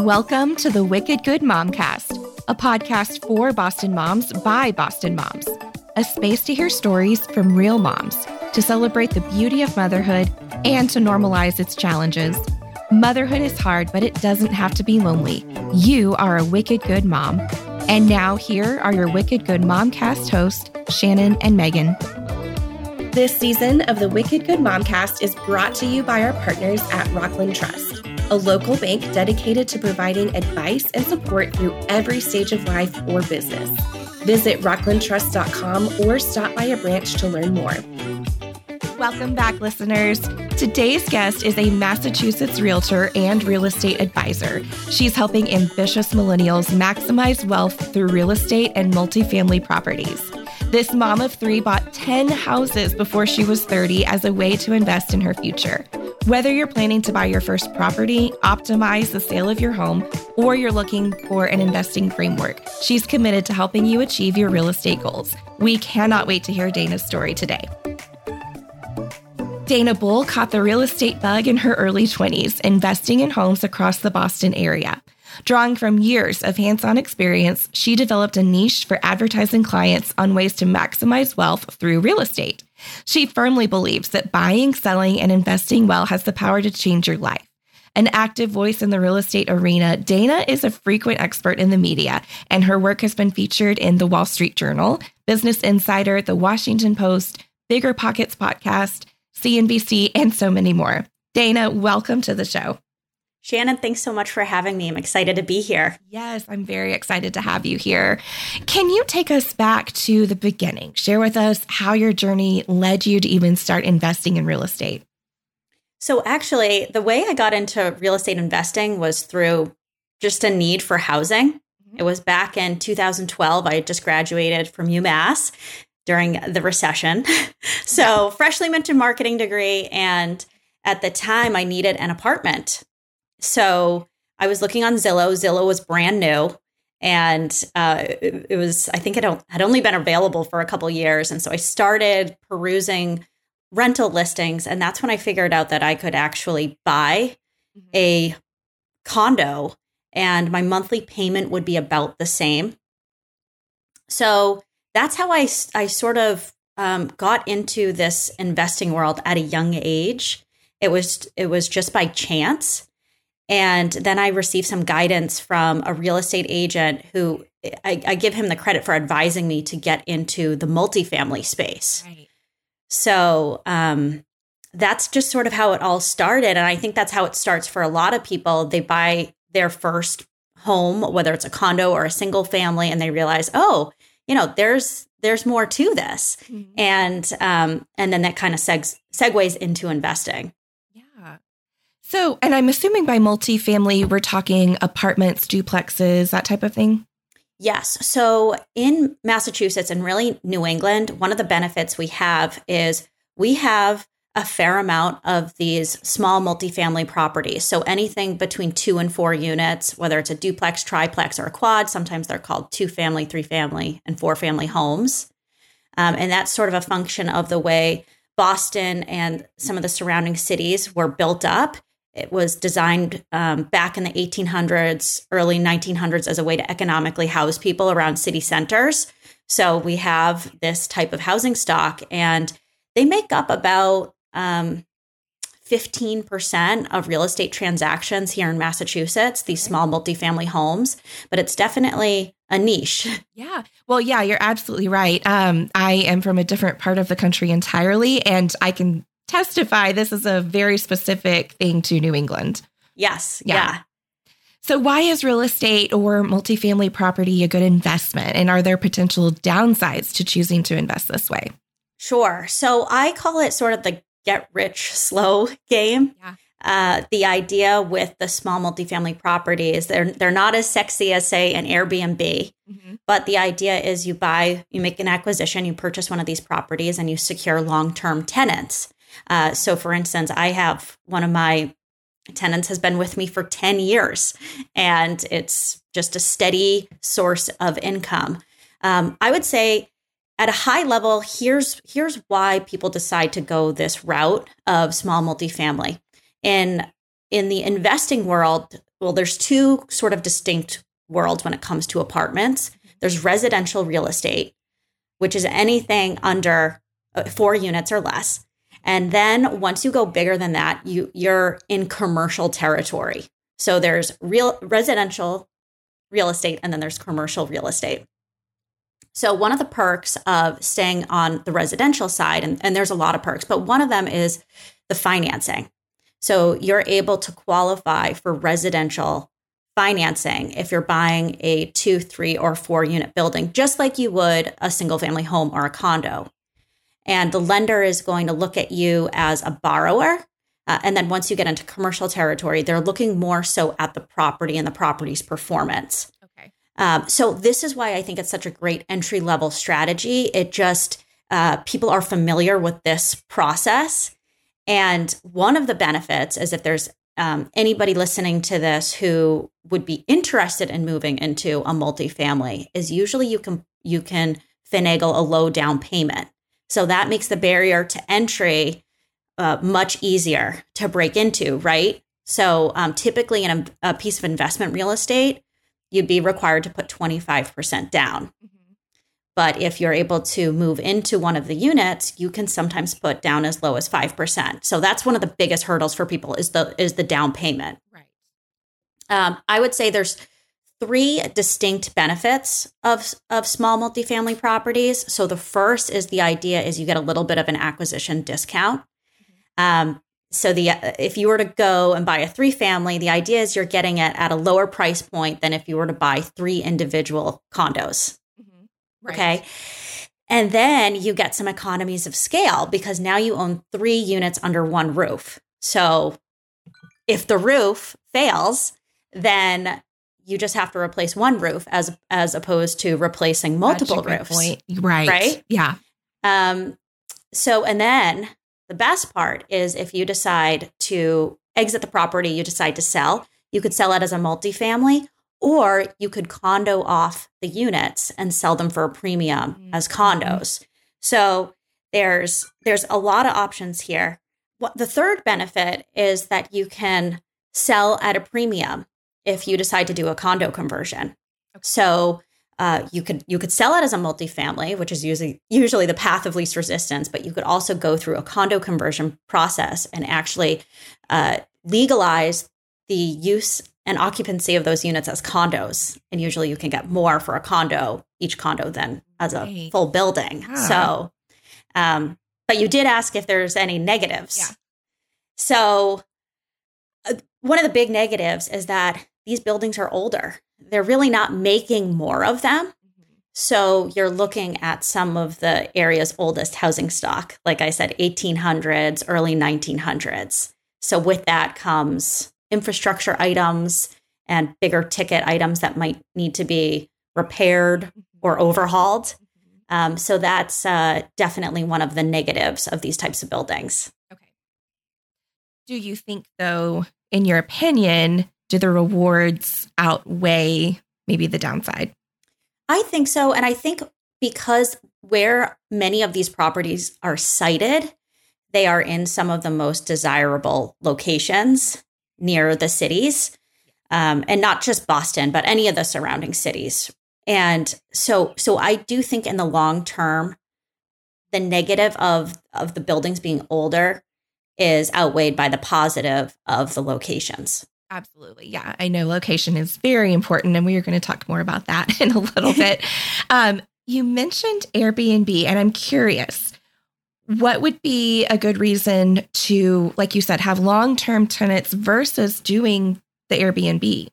Welcome to the Wicked Good Momcast, a podcast for Boston moms by Boston moms, a space to hear stories from real moms, to celebrate the beauty of motherhood and to normalize its challenges. Motherhood is hard, but it doesn't have to be lonely. You are a wicked good mom. And now, here are your Wicked Good Momcast hosts, Shannon and Megan. This season of the Wicked Good Momcast is brought to you by our partners at Rockland Trust, a local bank dedicated to providing advice and support through every stage of life or business. Visit rocklandtrust.com or stop by a branch to learn more. Welcome back, listeners. Today's guest is a Massachusetts realtor and real estate advisor. She's helping ambitious millennials maximize wealth through real estate and multifamily properties. This mom of three bought 10 houses before she was 30 as a way to invest in her future. Whether you're planning to buy your first property, optimize the sale of your home, or you're looking for an investing framework, she's committed to helping you achieve your real estate goals. We cannot wait to hear Dana's story today. Dana Bull caught the real estate bug in her early 20s, investing in homes across the Boston area. Drawing from years of hands on experience, she developed a niche for advertising clients on ways to maximize wealth through real estate. She firmly believes that buying, selling, and investing well has the power to change your life. An active voice in the real estate arena, Dana is a frequent expert in the media, and her work has been featured in the Wall Street Journal, Business Insider, The Washington Post, Bigger Pockets Podcast, CNBC, and so many more. Dana, welcome to the show. Shannon, thanks so much for having me. I'm excited to be here. Yes, I'm very excited to have you here. Can you take us back to the beginning? Share with us how your journey led you to even start investing in real estate. So, actually, the way I got into real estate investing was through just a need for housing. Mm-hmm. It was back in 2012. I just graduated from UMass during the recession. so, freshly minted marketing degree. And at the time, I needed an apartment so I was looking on Zillow. Zillow was brand new. And uh, it, it, was, I think it had only been available for a couple years. And so I started perusing rental listings. And that's when I figured out that I could actually buy mm-hmm. a condo and my monthly payment would be about the same. So that's how I, I sort of um, got into this investing world at a young age. It was it was just by chance. And then I received some guidance from a real estate agent who I, I give him the credit for advising me to get into the multifamily space. Right. So um, that's just sort of how it all started. And I think that's how it starts for a lot of people. They buy their first home, whether it's a condo or a single family, and they realize, oh, you know, there's there's more to this, mm-hmm. and um, and then that kind of segs, segues into investing. So, and I'm assuming by multifamily, we're talking apartments, duplexes, that type of thing? Yes. So in Massachusetts and really New England, one of the benefits we have is we have a fair amount of these small multifamily properties. So anything between two and four units, whether it's a duplex, triplex, or a quad, sometimes they're called two family, three family, and four family homes. Um, and that's sort of a function of the way Boston and some of the surrounding cities were built up it was designed um, back in the 1800s, early 1900s as a way to economically house people around city centers. So we have this type of housing stock, and they make up about um, 15% of real estate transactions here in Massachusetts, these small multifamily homes, but it's definitely a niche. Yeah. Well, yeah, you're absolutely right. Um, I am from a different part of the country entirely, and I can testify this is a very specific thing to New England. Yes. Yeah. yeah. So, why is real estate or multifamily property a good investment? And are there potential downsides to choosing to invest this way? Sure. So, I call it sort of the get rich slow game. Yeah. Uh, the idea with the small multifamily properties, they're they're not as sexy as say an Airbnb, mm-hmm. but the idea is you buy, you make an acquisition, you purchase one of these properties, and you secure long term tenants. Uh, so, for instance, I have one of my tenants has been with me for 10 years, and it's just a steady source of income. Um, I would say at a high level, here's here's why people decide to go this route of small multifamily. In in the investing world, well, there's two sort of distinct worlds when it comes to apartments. There's residential real estate, which is anything under uh, four units or less. And then once you go bigger than that, you you're in commercial territory. So there's real residential real estate and then there's commercial real estate. So one of the perks of staying on the residential side, and, and there's a lot of perks, but one of them is the financing. So you're able to qualify for residential financing if you're buying a two, three, or four unit building, just like you would a single family home or a condo. And the lender is going to look at you as a borrower. Uh, and then once you get into commercial territory, they're looking more so at the property and the property's performance. Okay. Um, so this is why I think it's such a great entry level strategy. It just, uh, people are familiar with this process. And one of the benefits is if there's um, anybody listening to this who would be interested in moving into a multifamily, is usually you can you can finagle a low down payment. So that makes the barrier to entry uh, much easier to break into, right? So um, typically in a, a, piece of investment real estate, you'd be required to put 25% down. Mm-hmm. But if you're able to move into one of the units, you can sometimes put down as low as 5%. So that's one of the biggest hurdles for people is the is the down payment. Right. Um, I would say there's three distinct benefits of of small multifamily properties. So the first is the idea is you get a little bit of an acquisition discount. Um, so the if you were to go and buy a three family, the idea is you're getting it at a lower price point than if you were to buy three individual condos. Mm-hmm. Right. Okay. And then you get some economies of scale because now you own three units under one roof. So if the roof fails, then you just have to replace one roof as as opposed to replacing multiple roofs. Point. Right. Right. Yeah. Um, so and then the best part is if you decide to exit the property, you decide to sell, you could sell it as a multifamily, or you could condo off the units and sell them for a premium mm-hmm. as condos. So there's there's a lot of options here. What the third benefit is that you can sell at a premium if you decide to do a condo conversion. Okay. So uh, you could you could sell it as a multifamily, which is usually usually the path of least resistance, but you could also go through a condo conversion process and actually uh, legalize the use and occupancy of those units as condos. And usually, you can get more for a condo, each condo, than as a right. full building. Yeah. So, um, but you did ask if there's any negatives. Yeah. So, uh, one of the big negatives is that these buildings are older. They're really not making more of them. So you're looking at some of the area's oldest housing stock, like I said, 1800s, early 1900s. So with that comes infrastructure items and bigger ticket items that might need to be repaired mm-hmm. or overhauled. Um, so that's uh, definitely one of the negatives of these types of buildings. Okay. Do you think, though, in your opinion, do the rewards outweigh maybe the downside? I think so. And I think because where many of these properties are sited, they are in some of the most desirable locations near the cities. Um, and not just Boston, but any of the surrounding cities. And so, so I do think in the long term, the negative of of the buildings being older is outweighed by the positive of the locations. Absolutely. Yeah. I know location is very important, and we are going to talk more about that in a little bit. Um, you mentioned Airbnb, and I'm curious what would be a good reason to, like you said, have long term tenants versus doing the Airbnb?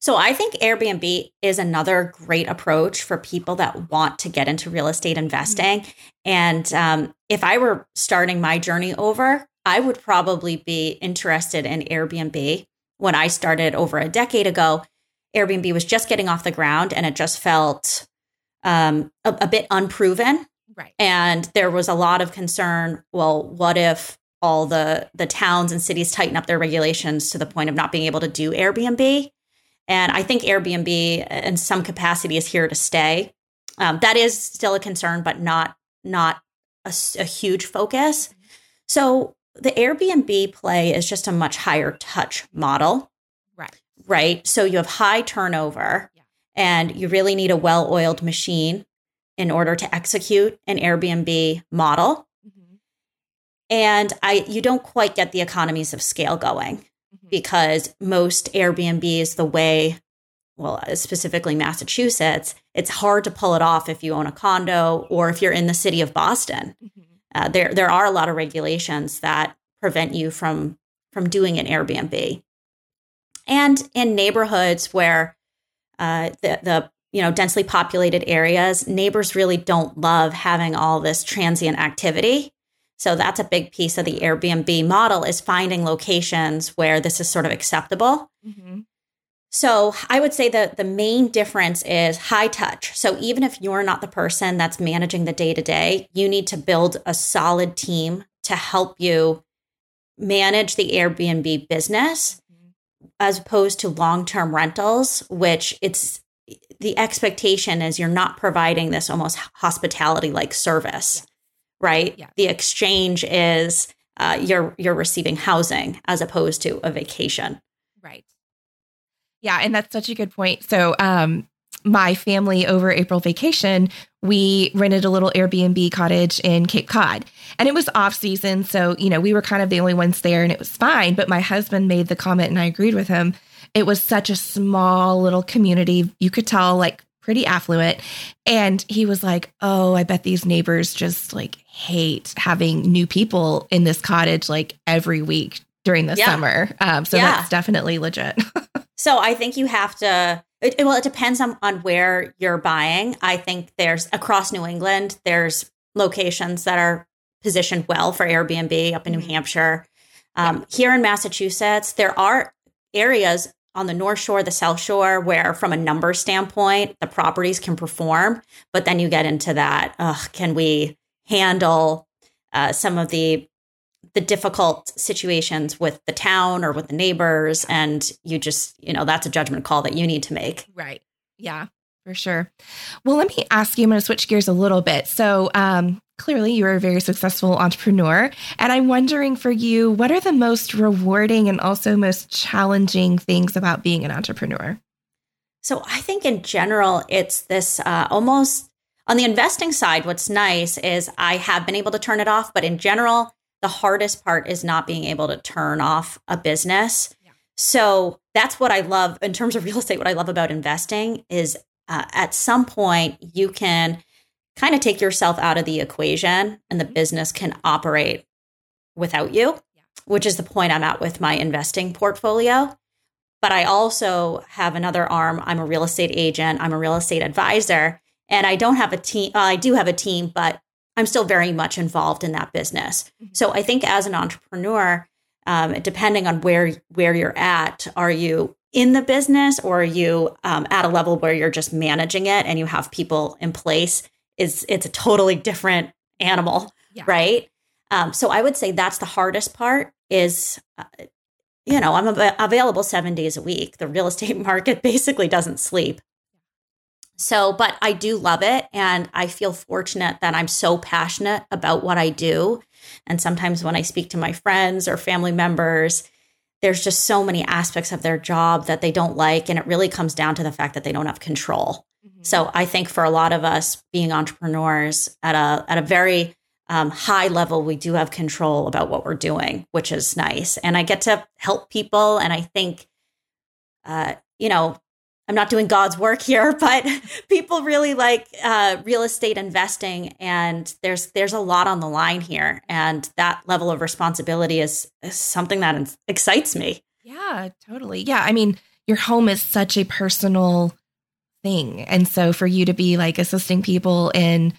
So I think Airbnb is another great approach for people that want to get into real estate investing. Mm-hmm. And um, if I were starting my journey over, I would probably be interested in Airbnb when I started over a decade ago, Airbnb was just getting off the ground and it just felt um, a, a bit unproven. Right. And there was a lot of concern. Well, what if all the the towns and cities tighten up their regulations to the point of not being able to do Airbnb? And I think Airbnb, in some capacity, is here to stay. Um, that is still a concern, but not not a, a huge focus. Mm-hmm. So the Airbnb play is just a much higher touch model. Right. right? So you have high turnover Yeah. and you really need a well oiled machine in order to execute an Airbnb model. Mhm. And I you don't quite get the economies of scale going Mhm. because most Airbnbs, the way, well, specifically Massachusetts, it's hard to pull it off if you own a condo or if you're in the city of Boston. Mhm. Uh, there, there are a lot of regulations that prevent you from from doing an Airbnb, and in neighborhoods where uh, the the you know densely populated areas, neighbors really don't love having all this transient activity. So that's a big piece of the Airbnb model is finding locations where this is sort of acceptable. Mhm. So I would say that the main difference is high touch. So even if you're not the person that's managing the day to day, you need to build a solid team to help you manage the Airbnb business as opposed to long-term rentals, which it's the expectation is you're not providing this almost hospitality like service, Yeah. right? Yeah. The exchange is uh, you're you're receiving housing as opposed to a vacation. Right. Yeah, and that's such a good point. So, um, my family over April vacation, we rented a little Airbnb cottage in Cape Cod, and it was off season, so you know we were kind of the only ones there, and it was fine. But my husband made the comment, and I agreed with him. It was such a small little community; you could tell, like pretty affluent. And he was like, "Oh, I bet these neighbors just like hate having new people in this cottage like every week." During the Yeah. summer. Um, so Yeah. that's definitely legit. So I think you have to. It, well, it depends on, on where you're buying. I think there's across New England, there's locations that are positioned well for Airbnb up in New Mhm. Hampshire. Um, Here in Massachusetts, there are areas on the North Shore, the South Shore, where from a number standpoint, the properties can perform. But then you get into that. Ugh, can we handle uh, some of the the difficult situations with the town or with the neighbors and you just you know that's a judgment call that you need to make Right. Yeah, for sure. Well, let me ask you, I'm going to switch gears a little bit. So, um, clearly, you're a very successful entrepreneur. And I'm wondering for you, what are the most rewarding and also most challenging things about being an entrepreneur? so i think in general it's this uh, almost on the investing side what's nice is i have been able to turn it off but in general the hardest part is not being able to turn off a business Yeah. so that's what i love in terms of real estate what i love about investing is uh, at some point you can kind of take yourself out of the equation and the Mhm. business can operate without you, Yeah. which is the point I'm at with my investing portfolio. But I also have another arm. I'm a real estate agent, I'm a real estate advisor, and I don't have a team. Uh, I do have a team, but I'm still very much involved in that business. Mhm. So I think as an entrepreneur, um, depending on where where you're at, are you in the business or are you um, at a level where you're just managing it and you have people in place? Is it's a totally different animal, Yeah. right? Um, so I would say that's the hardest part. Is uh, you know I'm av- available seven days a week. The real estate market basically doesn't sleep. So, but I do love it. And I feel fortunate that I'm so passionate about what I do. And sometimes when I speak to my friends or family members, there's just so many aspects of their job that they don't like. And it really comes down to the fact that they don't have control. Mhm. So I think for a lot of us being entrepreneurs at a, at a very um, high level, we do have control about what we're doing, which is nice. And I get to help people. And I think, uh, you know, I'm not doing God's work here, but people really like uh, real estate investing, and there's there's a lot on the line here, and that level of responsibility is, is something that excites me. Yeah, totally. Yeah. I mean, your home is such a personal thing. And so for you to be like assisting people in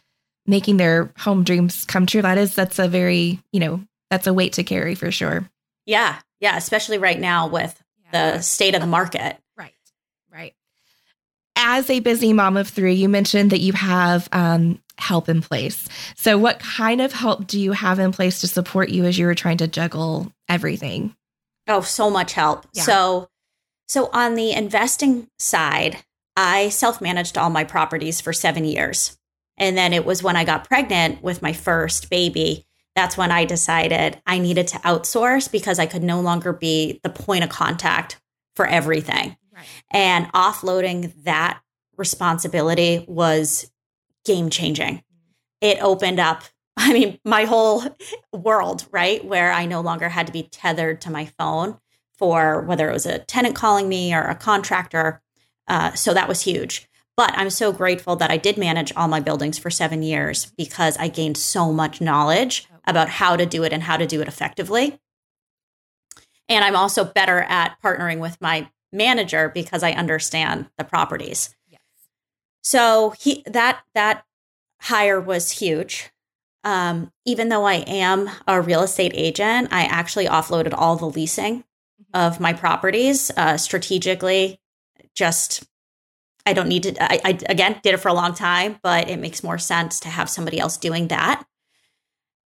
making their home dreams come true, that is, that's a very, you know, that's a weight to carry for sure. Yeah, yeah, especially right now with the state of the market. As a busy mom of three, you mentioned that you have um, help in place. So, what kind of help do you have in place to support you as you were trying to juggle everything? Oh, so much help. Yeah. So, so on the investing side, I self-managed all my properties for 7 years. And then it was when I got pregnant with my first baby, that's when I decided I needed to outsource because I could no longer be the point of contact for everything. Right. And offloading that responsibility was game changing. It opened up, I mean, my whole world, right? Where I no longer had to be tethered to my phone for whether it was a tenant calling me or a contractor. Uh, so that was huge. But I'm so grateful that I did manage all my buildings for seven years because I gained so much knowledge about how to do it and how to do it effectively. And I'm also better at partnering with my manager because I understand the properties. Yes. So he that that hire was huge. Um, even though I am a real estate agent, I actually offloaded all the leasing of my properties uh, strategically. Just I don't need to. I, I again did it for a long time, but it makes more sense to have somebody else doing that.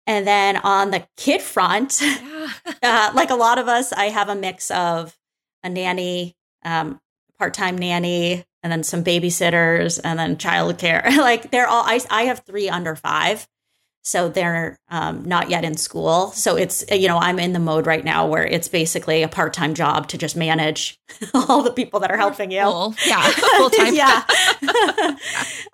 And then on the kid front, Yeah. uh, like a lot of us, I have a mix of a nanny, um, part time nanny, and then some babysitters, and then childcare. like they're all. I I have three under five, so they're um, not yet in school. So it's you know I'm in the mode right now where it's basically a part time job to just manage all the people that are helping you. Full. Yeah. Full time. yeah.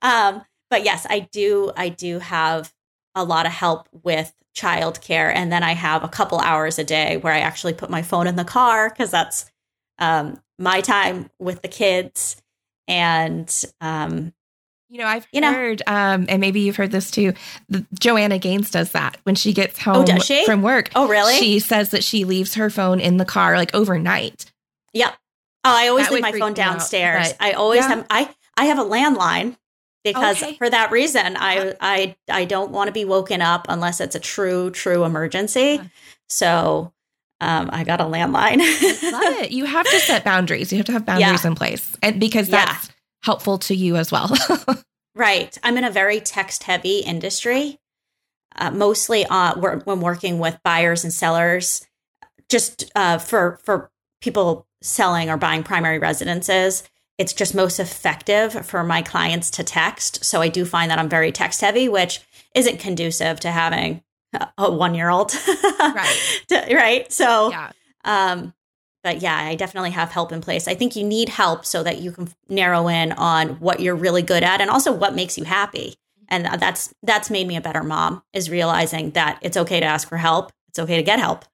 um, but yes, I do. I do have a lot of help with childcare, and then I have a couple hours a day where I actually put my phone in the car because that's um, my time with the kids. And um, You know, I've You know. heard, um, and maybe you've heard this too. The, Joanna Gaines does that when she gets home does she? from work. oh, really? She says that she leaves her phone in the car like overnight. Yep. Oh, I always That leave my phone out, downstairs. but- I always Yeah. have I I have a landline because Okay. for that reason I I I don't want to be woken up unless it's a true true emergency. Yeah. So um, I got a landline. Love it. You have to set boundaries. You have to have boundaries in place, and because Yeah. that's helpful to you as well. Right. I'm in a very text heavy industry, uh, mostly uh, when working with buyers and sellers, just uh, for for people selling or buying primary residences. It's just most effective for my clients to text. So I do find that I'm very text heavy, which isn't conducive to having a- one year old. Right. right. So yeah. um, but yeah, I definitely have help in place. I think you need help so that you can narrow in on what you're really good at and also what makes you happy. And that's that's made me a better mom is realizing that it's okay to ask for help. It's okay to get help.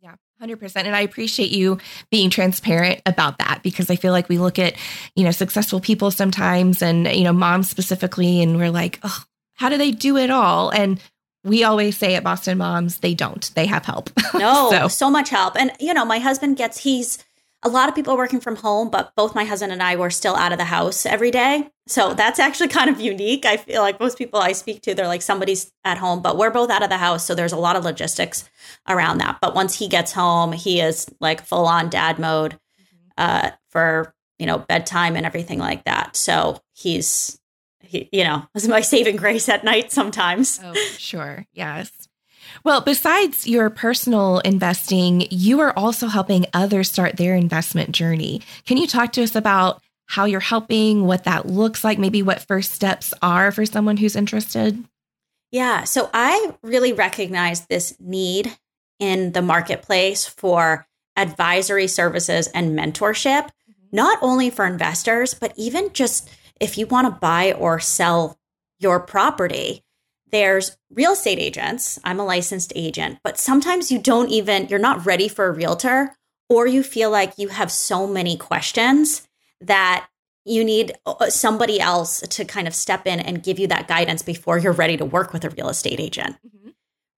Yeah, 100%. And I appreciate you being transparent about that because I feel like we look at, you know, successful people sometimes and, you know, moms specifically, and we're like, oh, how do they do it all? And we always say at Boston Moms, they don't. They have help. No, So- so. much help. And you know, my husband gets he's a lot of people are working from home, but both my husband and I were still out of the house every day. So that's actually kind of unique. I feel like most people I speak to, they're like somebody's at home, but we're both out of the house. So there's a lot of logistics around that. But once he gets home, he is like full on dad mode uh, for, you know, bedtime and everything like that. So he's, he, you know, is my saving grace at night sometimes. Oh, sure. Yes. Well, besides your personal investing, you are also helping others start their investment journey. Can you talk to us about how you're helping, what that looks like, maybe what first steps are for someone who's interested? Yeah. So I really recognize this need in the marketplace for advisory services and mentorship, mm-hmm. not only for investors, but even just if you want to buy or sell your property. There's real estate agents. I'm a licensed agent, but sometimes you don't even, you're not ready for a realtor, or you feel like you have so many questions that you need uh, somebody else to kind of step in and give you that guidance before you're ready to work with a real estate agent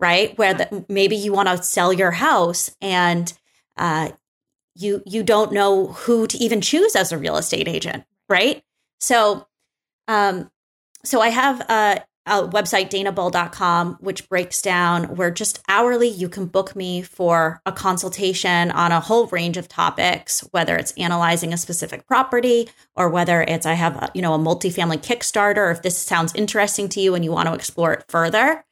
right where the, maybe you want to sell your house and uh, you you don't know who to even choose as a real estate agent right so um so i have a, a website danabull.com which breaks down where just hourly you can book me for a consultation on a whole range of topics whether it's analyzing a specific property or whether it's i have a, you know a multifamily kickstarter if this sounds interesting to you and you want to explore it further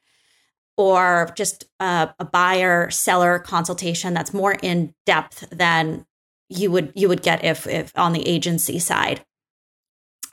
or just a, a buyer seller consultation that's more in depth than you would you would get if if on the agency side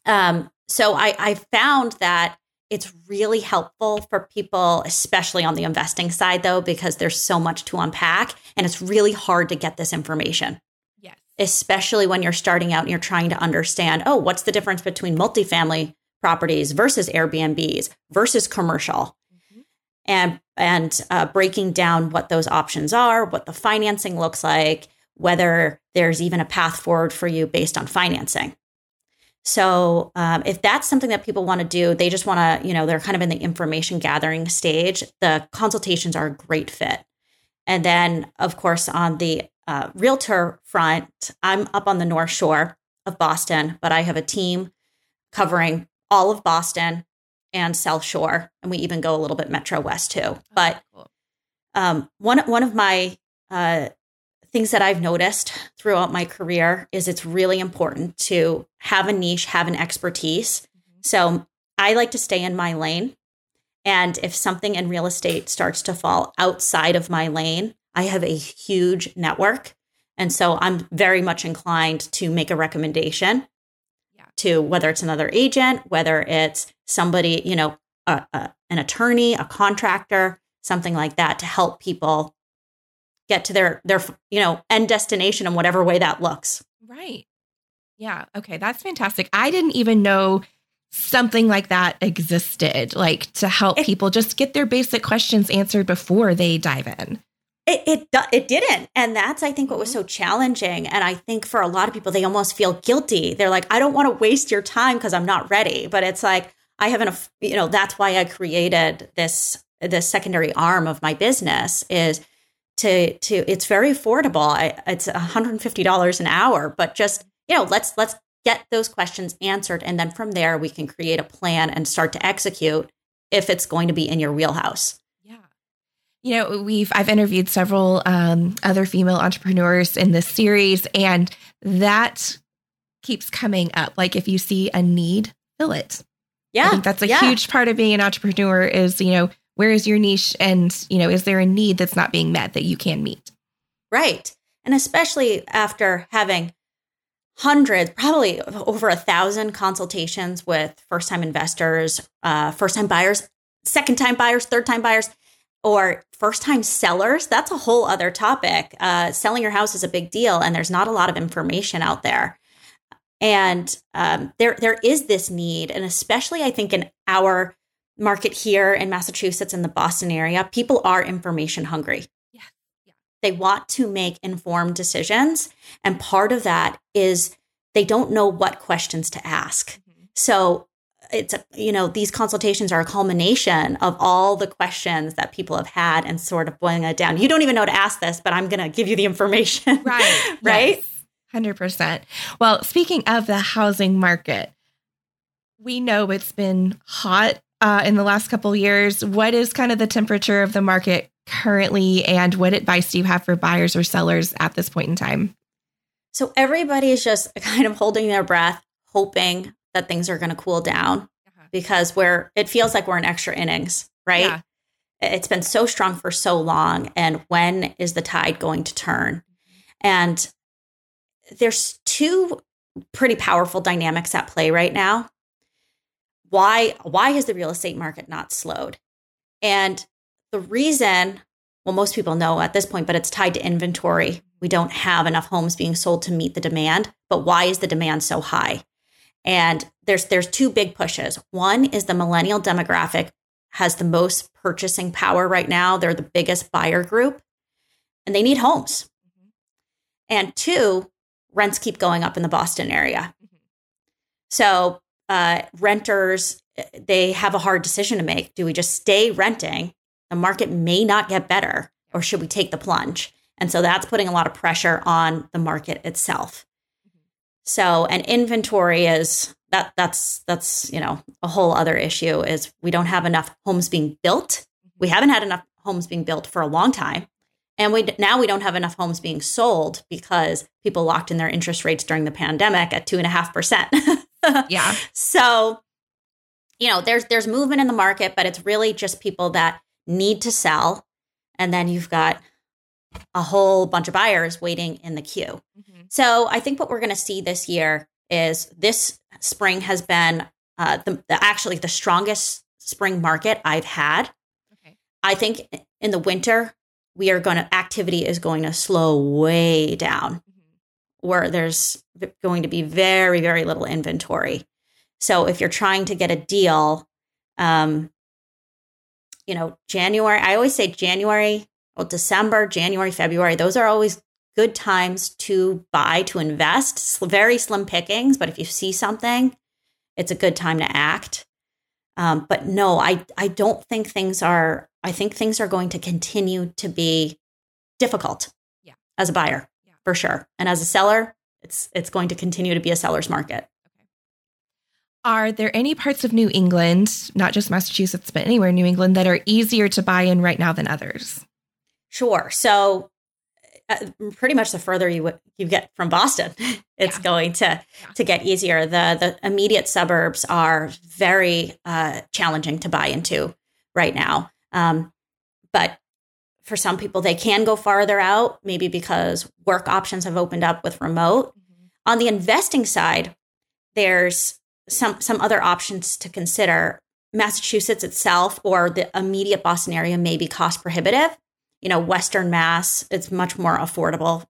um so i i found that it's really helpful for people especially on the investing side though because there's so much to unpack and it's really hard to get this information Yes. especially when you're starting out and you're trying to understand, oh, what's the difference between multifamily properties versus Airbnbs versus commercial? Mm-hmm. And and uh, breaking down what those options are, what the financing looks like, whether there's even a path forward for you based on financing. So um, if that's something that people want to do, they just want to, you know, they're kind of in the information gathering stage. The consultations are a great fit. And then, of course, on the uh, realtor front, I'm up on the North Shore of Boston, but I have a team covering all of Boston and South Shore, and we even go a little bit Metro West too. Oh, but um, one one of my uh, things that I've noticed throughout my career is it's really important to have a niche, have an expertise. Mm-hmm. So I like to stay in my lane. And if something in real estate starts to fall outside of my lane, I have a huge network. And so I'm very much inclined to make a recommendation yeah. to whether it's another agent, whether it's somebody, you know, a, a, an attorney, a contractor, something like that to help people get to their their you know end destination in whatever way that looks. Right. Yeah. Okay. That's fantastic. I didn't even know something like that existed, like to help it, people just get their basic questions answered before they dive in. It, it it didn't, and that's I think what was mm-hmm. so challenging. And I think for a lot of people, they almost feel guilty. They're like, I don't want to waste your time because I'm not ready. But it's like I haven't, you know, that's why I created this this secondary arm of my business is to to it's very affordable. I, it's $150 an hour, but just you know, let's let's get those questions answered, and then from there we can create a plan and start to execute if it's going to be in your wheelhouse. Yeah, you know, we've I've interviewed several um, other female entrepreneurs in this series, and that keeps coming up. Like if you see a need, fill it. Yeah, I think that's a yeah. huge part of being an entrepreneur. Is you know where is your niche? And you know is there a need that's not being met that you can meet? Right. And especially after having hundreds probably over a thousand consultations with first time investors uh, first time buyers second time buyers third time buyers or first time sellers that's a whole other topic. Uh, selling your house is a big deal and there's not a lot of information out there. And um, there there is this need and especially i think in our market here in Massachusetts in the Boston area, people are information hungry. Yeah. yeah. They want to make informed decisions. And part of that is they don't know what questions to ask. Mm-hmm. So it's, you know, these consultations are a culmination of all the questions that people have had and sort of boiling it down. You don't even know to ask this, but I'm going to give you the information. Right. right. Yes. 100%. Well, speaking of the housing market, we know it's been hot uh, in the last couple years. What is kind of the temperature of the market currently, and what advice do you have for buyers or sellers at this point in time? So everybody is just kind of holding their breath, hoping that things are going to cool down uh-huh. because we're it feels like we're in extra innings, right? Yeah. It's been so strong for so long, and when is the tide going to turn? And there's two pretty powerful dynamics at play right now why why has the real estate market not slowed? And the reason, well, most people know at this point, but it's tied to inventory. We don't have enough homes being sold to meet the demand. But why is the demand so high? And there's there's two big pushes. One is the millennial demographic has the most purchasing power right now. They're the biggest buyer group and they need homes. Mm-hmm. And two, rents keep going up in the Boston area. Mm-hmm. So uh, renters they have a hard decision to make. Do we just stay renting? The market may not get better, or should we take the plunge? And so that's putting a lot of pressure on the market itself. So, and inventory is that that's that's you know a whole other issue. Is we don't have enough homes being built. We haven't had enough homes being built for a long time, and we now we don't have enough homes being sold because people locked in their interest rates during the pandemic at two and a half percent. yeah. So, you know, there's there's movement in the market, but it's really just people that need to sell, and then you've got a whole bunch of buyers waiting in the queue. Mm-hmm. So, I think what we're going to see this year is this spring has been uh, the, the actually the strongest spring market I've had. Okay. I think in the winter we are going to activity is going to slow way down where there's going to be very, very little inventory. So if you're trying to get a deal, um, you know, January, I always say January, well, December, January, February, those are always good times to buy, to invest. Very slim pickings, but if you see something, it's a good time to act. Um, but no, I, I don't think things are, I think things are going to continue to be difficult yeah. as a buyer. For sure. And as a seller, it's, it's going to continue to be a seller's market. Are there any parts of New England, not just Massachusetts, but anywhere in New England, that are easier to buy in right now than others? Sure. So, uh, pretty much the further you you get from Boston, it's yeah. going to yeah. to get easier. The the immediate suburbs are very uh, challenging to buy into right now. Um, but for some people, they can go farther out, maybe because work options have opened up with remote. Mm-hmm. On the investing side, there's some some other options to consider. Massachusetts itself or the immediate Boston area may be cost prohibitive. You know, Western Mass, it's much more affordable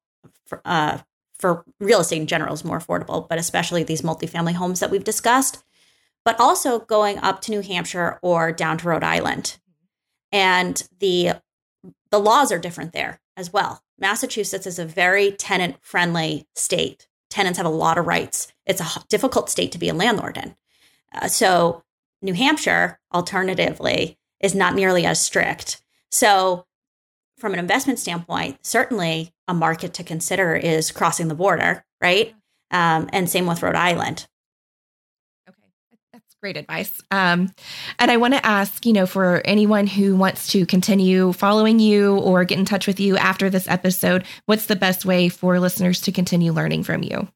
for, uh, for real estate in general is more affordable, but especially these multifamily homes that we've discussed. But also going up to New Hampshire or down to Rhode Island, and the the laws are different there as well. Massachusetts is a very tenant friendly state tenants have a lot of rights. It's a difficult state to be a landlord in. Uh, so, New Hampshire, alternatively, is not nearly as strict. So, from an investment standpoint, certainly a market to consider is crossing the border, right? Um, and same with Rhode Island. Great advice. Um, and I want to ask, you know, for anyone who wants to continue following you or get in touch with you after this episode, what's the best way for listeners to continue learning from you?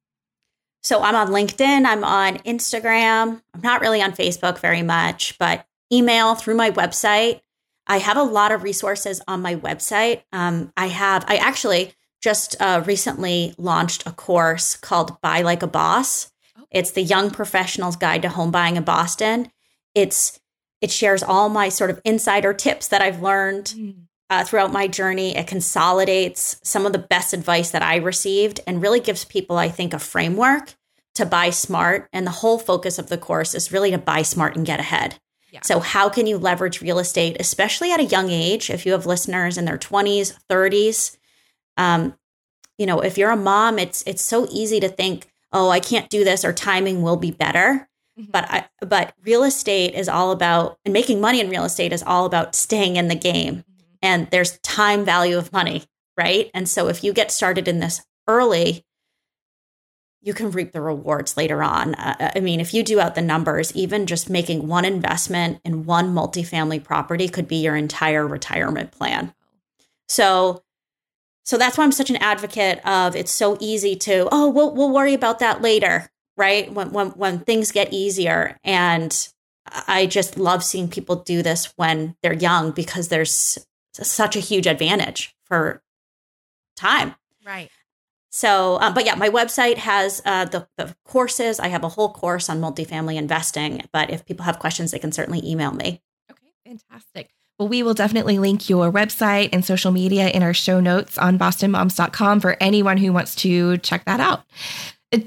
So I'm on LinkedIn, I'm on Instagram. I'm not really on Facebook very much, but email through my website. I have a lot of resources on my website. Um, I have, I actually just uh, recently launched a course called Buy Like a Boss. It's the Young Professional's Guide to Home Buying in Boston. It's it shares all my sort of insider tips that I've learned mm. uh, throughout my journey. It consolidates some of the best advice that I received and really gives people, I think, a framework to buy smart. And the whole focus of the course is really to buy smart and get ahead. Yeah. So, how can you leverage real estate, especially at a young age? If you have listeners in their 20s, 30s, um, you know, if you're a mom, it's it's so easy to think, oh, I can't do this, or timing will be better. Mm-hmm. But I, but real estate is all about, and making money in real estate is all about staying in the game. Mm-hmm. And there's time value of money, right? And so if you get started in this early, you can reap the rewards later on. Uh, I mean, if you do out the numbers, even just making one investment in one multifamily property could be your entire retirement plan. So, so that's why I'm such an advocate of it's so easy to oh we'll we'll worry about that later, right? When when when things get easier, and I just love seeing people do this when they're young because there's such a huge advantage for time. Right. So, um, but yeah, my website has uh, the, the, courses. I have a whole course on multifamily investing. But if people have questions, they can certainly email me. Okay, fantastic. Well, we will definitely link your website and social media in our show notes on bostonmoms.com for anyone who wants to check that out.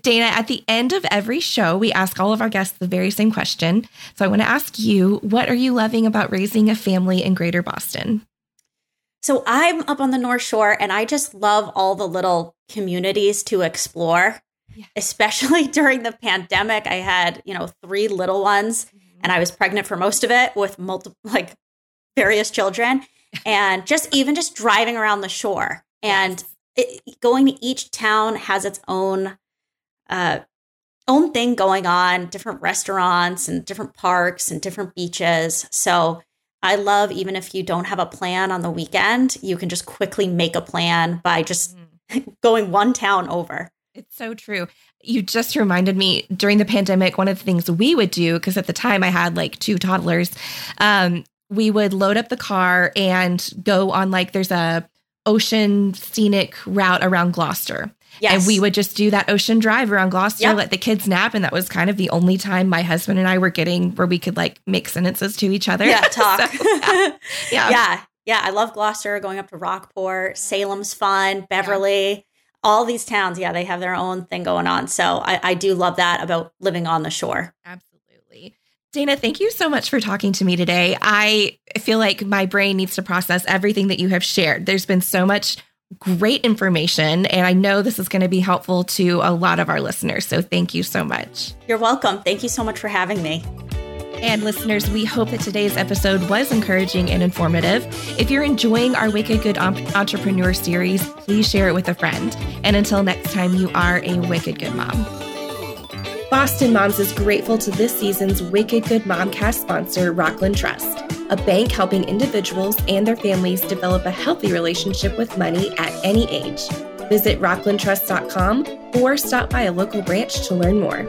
Dana, at the end of every show, we ask all of our guests the very same question. So I want to ask you, what are you loving about raising a family in greater Boston? So I'm up on the North Shore and I just love all the little communities to explore. Yeah. Especially during the pandemic, I had, you know, three little ones mm-hmm. and I was pregnant for most of it with multiple like various children and just even just driving around the shore and it, going to each town has its own uh own thing going on, different restaurants and different parks and different beaches. So I love even if you don't have a plan on the weekend, you can just quickly make a plan by just mm. going one town over. It's so true. You just reminded me during the pandemic, one of the things we would do, because at the time I had like two toddlers, um, we would load up the car and go on like there's a ocean scenic route around Gloucester. Yes. And we would just do that ocean drive around Gloucester, yep. let the kids nap. And that was kind of the only time my husband and I were getting where we could like make sentences to each other. Yeah, talk. so, yeah. yeah. yeah. Yeah. I love Gloucester, going up to Rockport. Salem's fun, Beverly. all these towns, yeah, they have their own thing going on. So I, I do love that about living on the shore. Absolutely. Dana, thank you so much for talking to me today. I feel like my brain needs to process everything that you have shared. There's been so much great information, and I know this is going to be helpful to a lot of our listeners. So thank you so much. You're welcome. Thank you so much for having me. And listeners, we hope that today's episode was encouraging and informative. If you're enjoying our Wicked Good Entrepreneur series, please share it with a friend. And until next time, you are a wicked good mom. Boston Moms is grateful to this season's Wicked Good Momcast sponsor, Rockland Trust, a bank helping individuals and their families develop a healthy relationship with money at any age. Visit rocklandtrust.com or stop by a local branch to learn more.